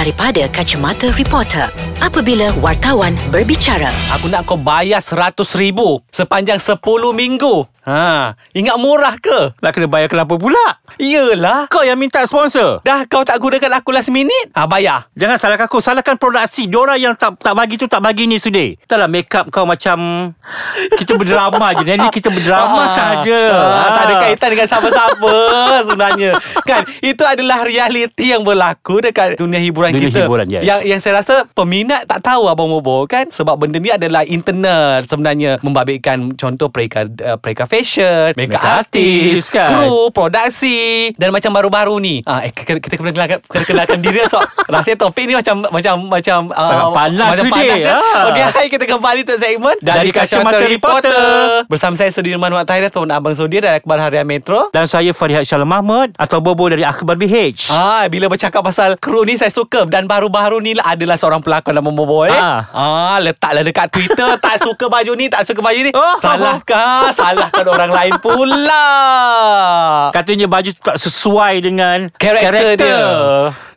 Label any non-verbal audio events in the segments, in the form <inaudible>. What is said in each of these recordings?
daripada kacamata reporter apabila wartawan berbicara. Aku nak kau bayar seratus ribu sepanjang 10 minggu. Ha, ingat murah ke? Nak kena bayar kenapa pula? Iyalah. Kau yang minta sponsor. Dah kau tak gunakan aku last minute? Ha, bayar. Jangan salahkan aku Salahkan produksi Diorang yang tak tak bagi tu Tak bagi ni sudah Dah lah make up kau macam Kita berdrama je Ni kita berdrama <laughs> Ah, sahaja ah, Tak ada kaitan dengan siapa-siapa <laughs> sebenarnya. Kan? Itu adalah realiti yang berlaku dekat dunia hiburan Dunia kita. hiburan, yes. Yang yang saya rasa peminat tak tahu Abang Bobo kan sebab benda ni adalah internal sebenarnya membabitkan contoh pereka uh, pereka fashion, makeup Makeup artist, kan? kru, produksi dan macam baru-baru ni. Ah eh, kita kena kenalkan, kena kenalkan diri sebab <laughs> rasa topik ni macam macam macam ah, Sangat panas macam panas, kan? ah. Okey, hai kita kembali untuk segmen Dari Kacamata Reporter. Bersama saya Sudirman Mat Tahir ataupun Abang Sudir dari Akhbar Harian Metro. Dan saya Farihat Shalom Mahmud Atau Bobo dari Akhbar BH Ah, bila bercakap pasal kru ni saya suka dan baru-baru ni lah adalah seorang pelakon nama Bobo eh. Ah. ah letaklah dekat Twitter tak suka baju ni, tak suka baju ni. Oh. Salahkah? <laughs> Salahkan orang lain pula. Katanya baju tu tak sesuai dengan Karakter dia.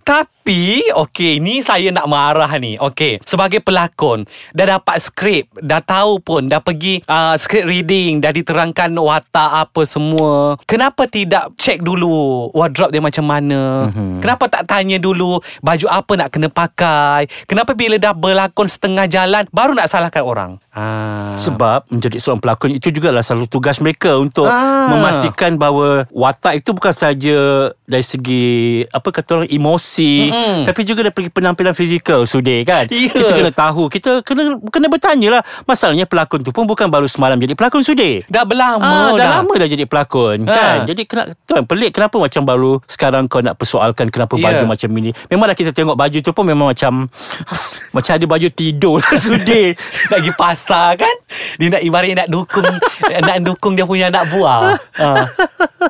Tapi Okey Ni saya nak marah ni Okey Sebagai pelakon Dah dapat skrip Dah tahu pun Dah pergi uh, Script reading Dah diterangkan watak apa semua Kenapa tidak Check dulu Wardrobe dia macam mana mm-hmm. Kenapa tak tanya dulu Baju apa nak kena pakai Kenapa bila dah berlakon Setengah jalan Baru nak salahkan orang ah. Sebab menjadi seorang pelakon itu juga adalah selalu tugas mereka untuk Ah. memastikan bahawa watak itu bukan saja dari segi apa kata orang emosi Mm-mm. tapi juga dari penampilan fizikal sudah kan. Ya. Kita kena tahu, kita kena kena bertanya lah. Masalahnya pelakon tu pun bukan baru semalam jadi pelakon sudah. Dah berlama Ah, dah, dah lama dah jadi pelakon Ha. kan. Jadi kena tuan pelik kenapa macam baru sekarang kau nak persoalkan kenapa Ya. baju macam ini. Memanglah kita tengok baju tu pun memang macam <sighs> macam ada baju tidur lah <laughs> sudah. nak pergi pasar kan Dia nak ibarat nak dukung <laughs> Nak dukung dia punya anak buah ha.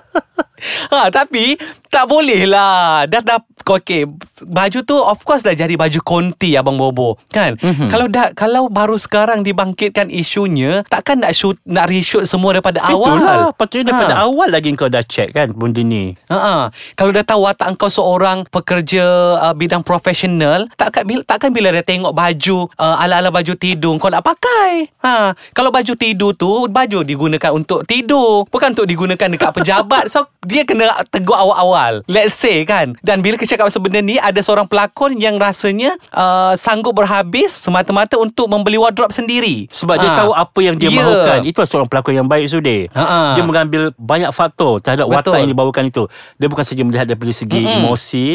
<laughs> ha, Tapi Tak boleh lah Dah dah Okay Baju tu of course dah jadi baju konti Abang Bobo Kan Mhm. mm-hmm. Kalau dah Kalau baru sekarang dibangkitkan isunya Takkan nak shoot Nak reshoot semua daripada awal Itulah Patutnya daripada Ha. awal lagi kau dah check kan Benda ni Ha, kalau dah tahu watak kau seorang pekerja uh, bidang profesional, takkan bila takkan bila dia tengok baju uh, ala-ala baju tidur kau nak pakai. Ha, kalau baju tidur tu baju digunakan untuk tidur, bukan untuk digunakan dekat pejabat. <laughs> So dia kena tegur awal-awal. Let's say kan. Dan bila kita cakap pasal benda ni ada seorang pelakon yang rasanya uh, sanggup berhabis semata-mata untuk membeli wardrobe sendiri. Sebab dia Ha. tahu apa yang dia Ya. mahukan Itulah seorang pelakon yang baik sudah Ha-ha. Dia mengambil banyak faktor Terhadap Betul. watak yang dibawakan itu Dia bukan saja melihat dari segi Mm-mm. emosi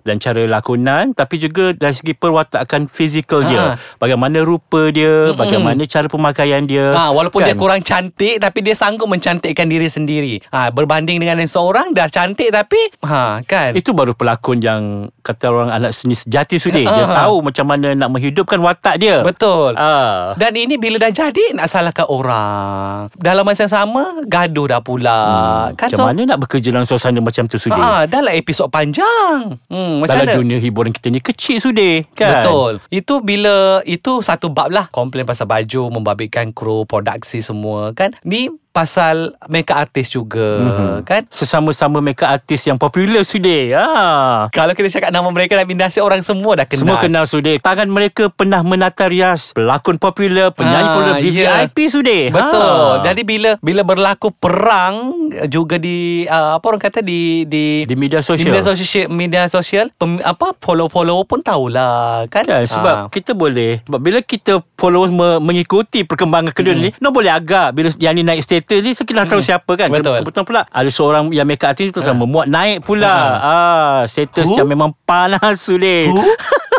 Dan cara lakonan Tapi juga dari segi perwatakan fizikal dia Ha. Bagaimana rupa dia Bagaimana cara pemakaian dia Ha, walaupun kan? dia kurang cantik tapi dia sanggup mencantikkan diri sendiri. Ha, berbanding dengan yang seorang dah cantik tapi ha kan. Itu baru pelakon yang Kata orang anak seni sejati sudah Dia Ha. tahu macam mana nak menghidupkan watak dia Betul. Ah. Dan ini bila dah jadi nak salahkan orang. Dalam masa yang sama gaduh dah pula. Hmm, kan macam mana nak bekerja dalam suasana macam tu sudah Ha, dah lah episod panjang. Hmm, macam Dalam mana? dunia hiburan kita ni kecil sudah kan Betul. Itu bila itu satu bab lah. Komplain pasal baju, membabitkan kru, produksi semua kan. Ni pasal makeup artist juga Mhm. kan. Sesama-sama makeup artis yang popular sudah ha. Kalau kita cakap nama mereka dan industri orang semua dah kenal. Semua kenal sudah Tangan mereka pernah menata rias Pelakon popular Penyanyi Ah, popular ya. VIP sudah Betul. ha. Jadi bila bila berlaku perang juga di uh, apa orang kata di di Di media di sosial media sosial media sosial pem, apa follow-follow pun tahulah kan. Kan, sebab Ah. kita boleh Sebab bila kita followers me, mengikuti perkembangan kedua ni No boleh agak Bila yang ni naik status ni So kita dah tahu siapa kan Betul. Kebetulan pula Ada seorang yang makeup artist tu uh. Memuat naik pula ah, Status Who? yang memang panas sudah Who? <laughs>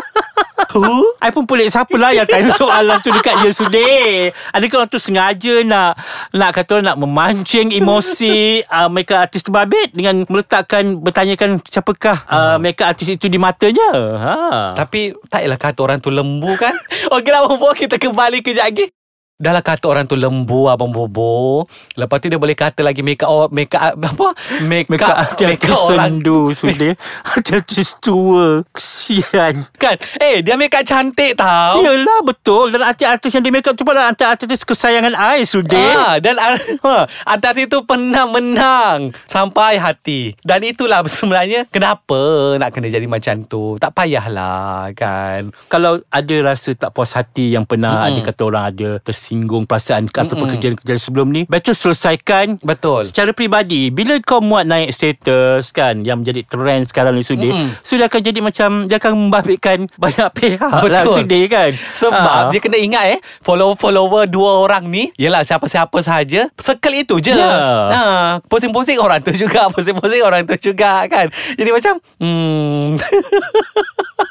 Who? I pun pelik siapa lah yang tanya soalan tu dekat dia sudah. Adakah orang tu sengaja nak nak kata nak memancing emosi uh, <laughs> makeup artis terbabit dengan meletakkan bertanyakan siapakah uh, makeup artis itu di matanya. Ha. Tapi tak ialah kata orang tu lembu kan. <laughs> Okey lah kita kembali kejap lagi. Dah lah kata orang tu lembu Abang Bobo. Lepas tu dia boleh kata lagi Make up Make up <laughs> Apa? Make, Make up artis sendu sudah. <laughs> Artis tua Kesian. Kan? Eh dia make up cantik tau. Yelah betul. Dan artis-artis yang di make up tu pun Artis-artis kesayangan I sudah. Ah, dan ha, artis itu pernah menang sampai hati. Dan itulah sebenarnya kenapa nak kena jadi macam tu. Tak payahlah kan. Kalau ada rasa tak puas hati Yang pernah Mm-mm. ada kata orang ada Tersinggung perasaan Atau pekerjaan-pekerjaan sebelum ni Better selesaikan Betul. Secara peribadi Bila kau muat naik status kan Yang menjadi trend sekarang ni Mm-mm. Sudah akan jadi macam Dia akan membabitkan <laughs> Banyak pihak lah Betul. Sudir kan Sebab Ah. dia kena ingat eh Follower-follower dua orang ni Yelah siapa-siapa sahaja Circle itu je Ya. ha, Pusing-pusing orang tu juga <laughs> Pusing-pusing orang tu juga kan Jadi macam Hmm <laughs>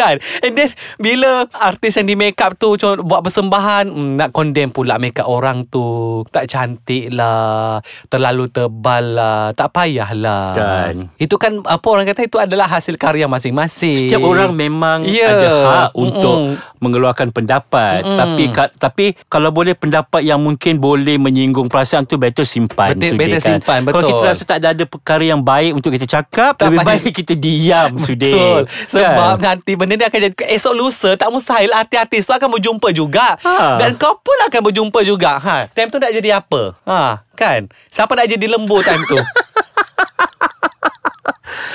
Kan And then Bila artis yang di make up tu Buat persembahan hmm, Nak condemn pula make up orang tu Tak cantik lah Terlalu tebal lah Tak payahlah Kan. Itu kan Apa orang kata Itu adalah hasil karya masing-masing Setiap orang memang Ya. ada hak untuk Mm-mm. mengeluarkan pendapat. Mm-mm. Tapi ka, tapi kalau boleh pendapat yang mungkin boleh menyinggung perasaan tu better simpan. Betul, better kan? simpan, Kalau betul. kita rasa tak ada, ada perkara yang baik untuk kita cakap, Tak lebih payah. baik kita diam. <laughs> Betul Sebab Kan? nanti benda ni akan jadi Esok lusa Tak mustahil Artis-artis tu akan berjumpa juga Ha. Dan kau pun akan berjumpa juga ha. Time tu nak jadi apa ha. Kan Siapa nak jadi lembu time tu <laughs>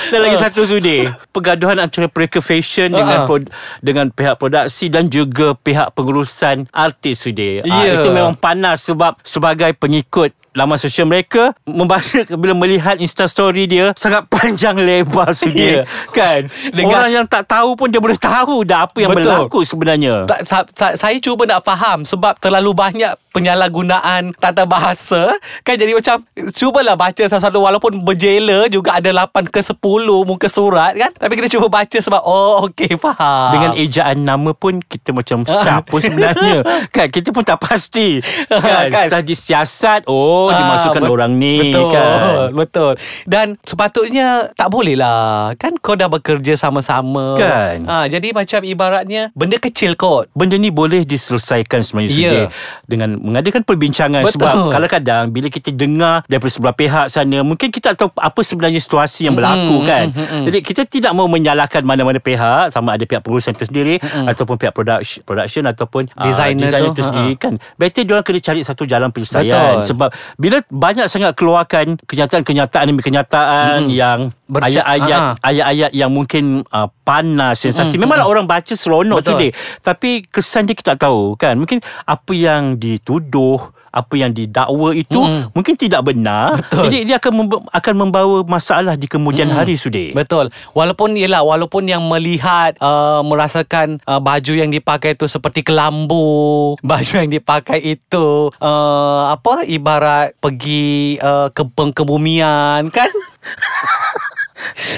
Dan lagi Ah. satu sudi Pergaduhan antara Perika Fashion Ah, Dengan pro, dengan pihak produksi Dan juga pihak pengurusan artis sudi Ya. Itu memang panas Sebab sebagai pengikut laman sosial mereka membaca <laughs> bila melihat insta story dia sangat <laughs> panjang lebar sudi Ya. kan? Dengan- orang yang tak tahu pun dia boleh tahu dah apa yang Betul. berlaku sebenarnya. Tak, sa, sa, Saya cuba nak faham Sebab terlalu banyak Penyalahgunaan Tata bahasa Kan? Jadi macam Cubalah baca sesuatu Walaupun berjela Juga ada 8 ke 10 Muka surat kan? Tapi kita cuba baca Sebab Oh okey faham. Dengan ejaan nama pun kita macam siapa sebenarnya? <laughs> Kan? Kita pun tak pasti. Kan, Kan? setelah disiasat oh Ah, dimasukkan bet- orang ni betul, kan Betul Dan sepatutnya Tak boleh lah Kan kau dah bekerja sama-sama Kan. ha, Jadi macam ibaratnya Benda kecil kot benda ni boleh diselesaikan sebenarnya Ya. yeah. dengan mengadakan perbincangan Betul. sebab kadang-kadang bila kita dengar daripada sebelah pihak sana mungkin kita tak tahu apa sebenarnya situasi yang berlaku Mm, kan mm, mm, mm. jadi kita tidak mau menyalahkan mana-mana pihak sama ada pihak pengurusan itu sendiri Mm-mm. ataupun pihak production, production ataupun ah, Designer designer tu, itu sendiri ha-ha. kan better diorang kena cari satu jalan penyelesaian sebab bila banyak sangat keluarkan kenyataan-kenyataan demi kenyataan Mm-mm. yang Berca- ayat-ayat ha-ha. ayat-ayat yang mungkin uh, panas sensasi memanglah orang baca seronok tu Betul. dia tapi kesan dia kita tak tahu kan mungkin apa yang dituduh apa yang didakwa itu Mm-mm. mungkin tidak benar Betul. jadi dia akan memb- akan membawa masalah di kemudian Mm-mm. hari sudah Betul Walaupun yelah Walaupun yang melihat uh, Merasakan uh, Baju yang dipakai itu Seperti kelambu <laughs> Baju yang dipakai itu uh, Apa Ibarat Pergi uh, Ke pengkebumian Kan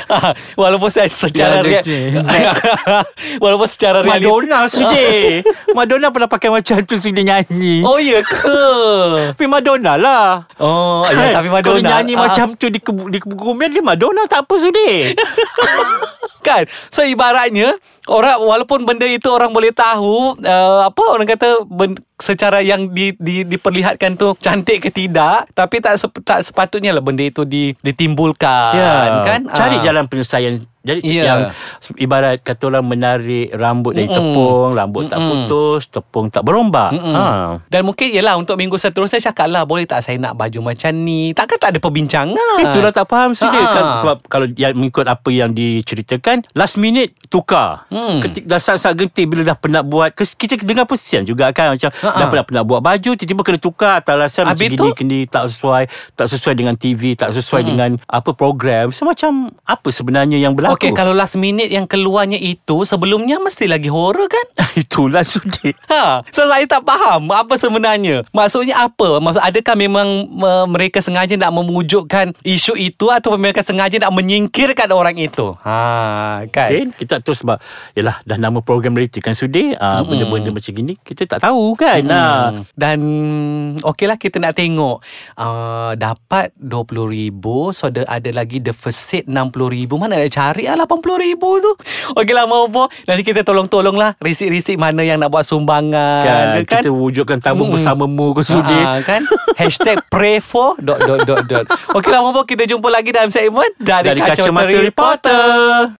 <laughs> Walaupun saya secara Ya, rea- <laughs> Walaupun secara realiti Madonna sudah <laughs> Madonna pernah pakai macam tu sudah nyanyi. Oh ya ke? Tapi Madonna lah. Oh ya, Tapi Kalau Madonna. nyanyi ah, macam tu di, kebu- di kebumian dia Madonna tak apa sudah kan? So ibaratnya orang walaupun benda itu orang boleh tahu uh, apa orang kata ben, secara yang di, di, diperlihatkan tu cantik ke tidak tapi tak sep, tak sepatutnya lah benda itu di, ditimbulkan kan? Cari Ah. jalan penyelesaian jadi Ya. yang ibarat kata orang menarik rambut dari Mm-mm. tepung, rambut tak Mm-mm. putus, tepung tak berombak. Mm-mm. Ha. Dan mungkin yelah Untuk minggu seterusnya Cakap lah Boleh tak saya nak baju macam ni Takkan tak ada perbincangan Itulah tak faham sih dia Ha. kan sebab kalau yang mengikut apa yang diceritakan last minute tukar. Hmm. Ketik dah saat-saat genting bila dah penat buat kita dengar persian juga kan macam Ha-ha. dah penat penat buat baju tiba-tiba kena tukar atas alasan macam gini tu? kini tak sesuai tak sesuai dengan TV tak sesuai Hmm. dengan apa program so macam apa sebenarnya yang berlaku Okey kalau last minute yang keluarnya itu Sebelumnya mesti lagi horror kan <laughs> itulah sudik Ha, so saya tak faham apa sebenarnya. Maksudnya apa? Maksud adakah memang uh, mereka sengaja nak memujukkan isu itu atau mereka sengaja nak menyingkirkan orang itu? Ha, kan. Okay, kita tak tahu sebab Yalah dah nama program reality kan Sudir uh, Mm-mm. Benda-benda macam gini Kita tak tahu kan hmm. uh, Dan Okeylah kita nak tengok uh, Dapat RM20,000 So ada, ada lagi deficit RM60,000 Mana nak cari payah RM80,000 tu. Okeylah Mobo. Nanti kita tolong-tolong lah risik-risik mana yang nak buat sumbangan. kan, ke Kita wujudkan tabung Mm-mm. bersamamu ke sudi Ha, kan <laughs> Hashtag pray for Dot dot dot dot Okeylah Mobo Kita jumpa lagi dalam segmen Dari, Dari Kacamata Reporter.